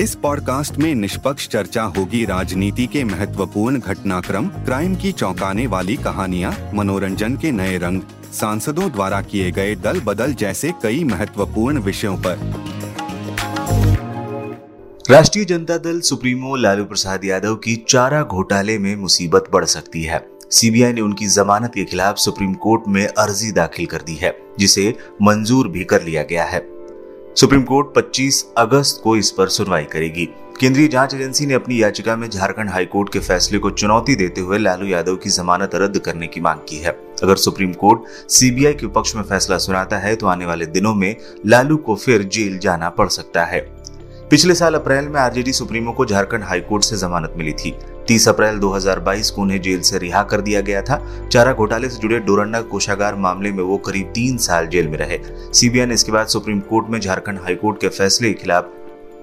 इस पॉडकास्ट में निष्पक्ष चर्चा होगी राजनीति के महत्वपूर्ण घटनाक्रम, क्राइम की चौंकाने वाली कहानियाँ, मनोरंजन के नए रंग, सांसदों द्वारा किए गए दल बदल जैसे कई महत्वपूर्ण विषयों पर। राष्ट्रीय जनता दल सुप्रीमो लालू प्रसाद यादव की चारा घोटाले में मुसीबत बढ़ सकती है। सीबीआई ने उनकी जमानत के खिलाफ सुप्रीम कोर्ट में अर्जी दाखिल कर दी है, जिसे मंजूर भी कर लिया गया है। सुप्रीम कोर्ट 25 अगस्त को इस पर सुनवाई करेगी। केंद्रीय जाँच एजेंसी ने अपनी याचिका में झारखंड हाईकोर्ट के फैसले को चुनौती देते हुए लालू यादव की जमानत रद्द करने की मांग की है। अगर सुप्रीम कोर्ट सीबीआई के पक्ष में फैसला सुनाता है तो आने वाले दिनों में लालू को फिर जेल जाना पड़ सकता है। पिछले साल अप्रैल में आरजेडी सुप्रीमो को झारखंड हाईकोर्ट से जमानत मिली थी। 30 अप्रैल 2022 को उन्हें जेल से रिहा कर दिया गया था। चारा घोटाले से जुड़े डोरंडा कोषागार मामले में वो करीब तीन साल जेल में रहे। सीबीआई ने इसके बाद सुप्रीम कोर्ट में झारखंड हाईकोर्ट के फैसले के खिलाफ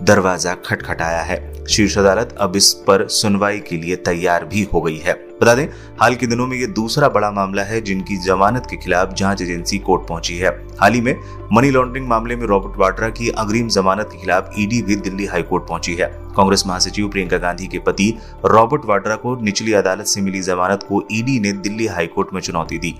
दरवाज़ा खटखटाया है। शीर्ष अदालत अब इस पर सुनवाई के लिए तैयार भी हो गई है। बता दें, हाल के दिनों में ये दूसरा बड़ा मामला है जिनकी जमानत के खिलाफ जाँच एजेंसी कोर्ट पहुँची है। हाल ही में मनी लॉन्ड्रिंग मामले में रॉबर्ट वाड्रा की अग्रिम जमानत के खिलाफ ईडी भी दिल्ली हाईकोर्ट पहुँची है। कांग्रेस महासचिव प्रियंका गांधी के पति रॉबर्ट वाड्रा को निचली अदालत से मिली जमानत को ईडी ने दिल्ली हाईकोर्ट में चुनौती दी।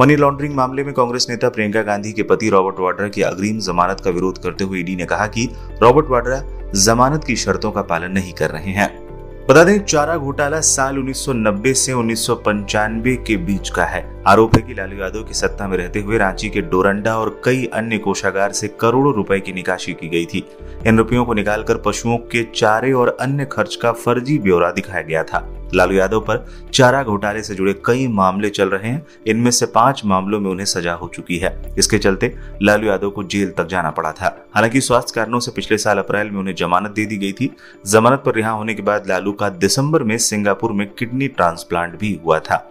मनी लॉन्ड्रिंग मामले में कांग्रेस नेता प्रियंका गांधी के पति रॉबर्ट वाड्रा की अग्रिम जमानत का विरोध करते हुए ईडी ने कहा कि रॉबर्ट वाड्रा जमानत की शर्तों का पालन नहीं कर रहे हैं। बता दें चारा घोटाला साल 1990 से उन्नीस सौ पंचानवे के बीच का है। आरोप है कि लालू यादव की सत्ता में रहते हुए रांची के डोरंडा और कई अन्य कोषागार से करोड़ों रुपए की निकासी की गई थी। इन रुपयों को निकालकर पशुओं के चारे और अन्य खर्च का फर्जी ब्यौरा दिखाया गया था। लालू यादव पर चारा घोटाले से जुड़े कई मामले चल रहे हैं। इनमें से पाँच मामलों में उन्हें सजा हो चुकी है। इसके चलते लालू यादव को जेल तक जाना पड़ा था। हालाँकि स्वास्थ्य कारणों से पिछले साल अप्रैल में उन्हें जमानत दे दी गई थी। जमानत पर रिहा होने के बाद लालू का दिसंबर में सिंगापुर में किडनी ट्रांसप्लांट भी हुआ था।